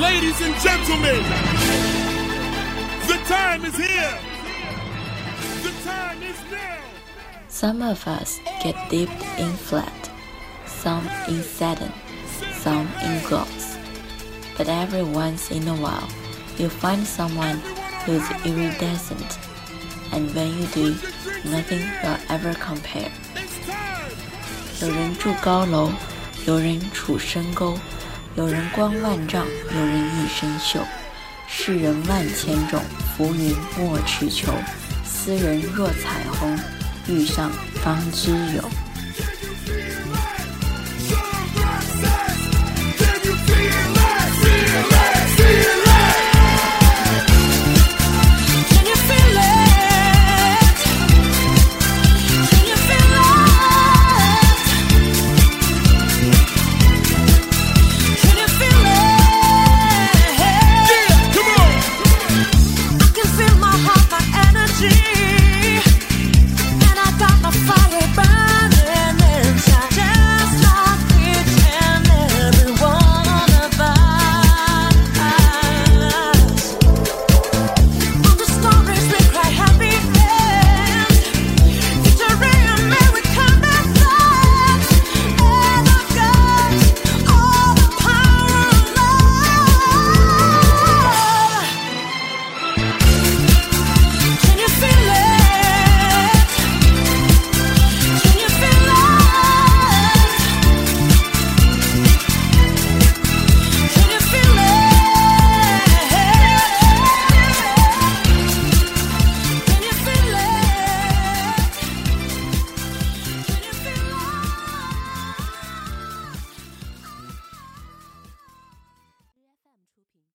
Ladies and gentlemen, the time is here. The time is now. Some of us get dipped in flat, some in satin, some in gloss. But every once in a while, you find someone who's iridescent, and when you do, nothing will ever compare. It's time. 有人住高楼，有人处深沟， 有人光万丈，有人一身锈。世人万千种，浮云莫去求。斯人若彩虹，遇上方知有。